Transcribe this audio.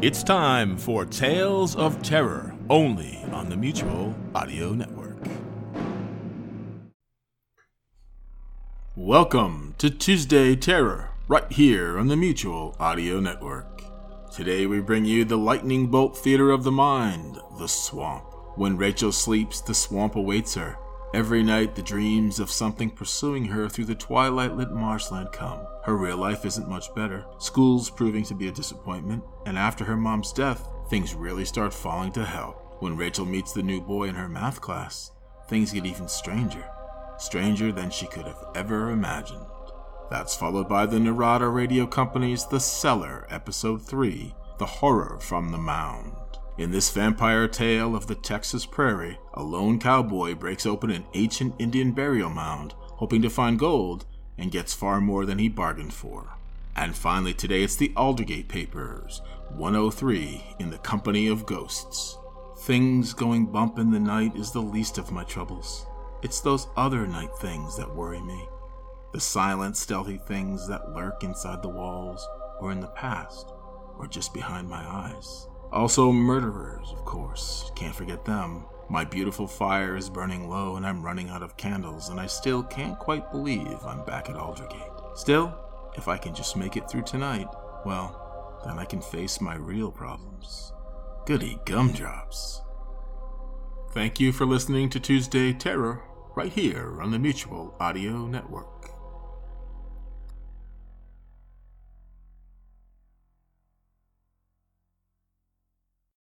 It's time for Tales of Terror, only on the Mutual Audio Network. Welcome to Tuesday Terror, right here on the Mutual Audio Network. Today we bring you the lightning bolt theater of the mind, the swamp. When Rachel sleeps, the swamp awaits her. Every night, the dreams of something pursuing her through the twilight lit marshland come. Her real life isn't much better. School's proving to be a disappointment, and after her mom's death, things really start falling to hell. When Rachel meets the new boy in her math class, things get even stranger. Stranger than she could have ever imagined. That's followed by the Narada Radio Company's The Cellar, Episode 3 The Horror from the Mound. In this vampire tale of the Texas prairie, a lone cowboy breaks open an ancient Indian burial mound, hoping to find gold, and gets far more than he bargained for. And finally, today it's the Aldergate Papers, 103, in the company of ghosts. Things going bump in the night is the least of my troubles. It's those other night things that worry me the silent, stealthy things that lurk inside the walls, or in the past, or just behind my eyes. Also, murderers, of course, can't forget them. My beautiful fire is burning low, and I'm running out of candles, and I still can't quite believe I'm back at Aldergate. Still, if I can just make it through tonight, well, then I can face my real problems. Goody gumdrops. Thank you for listening to Tuesday Terror, right here on the Mutual Audio Network.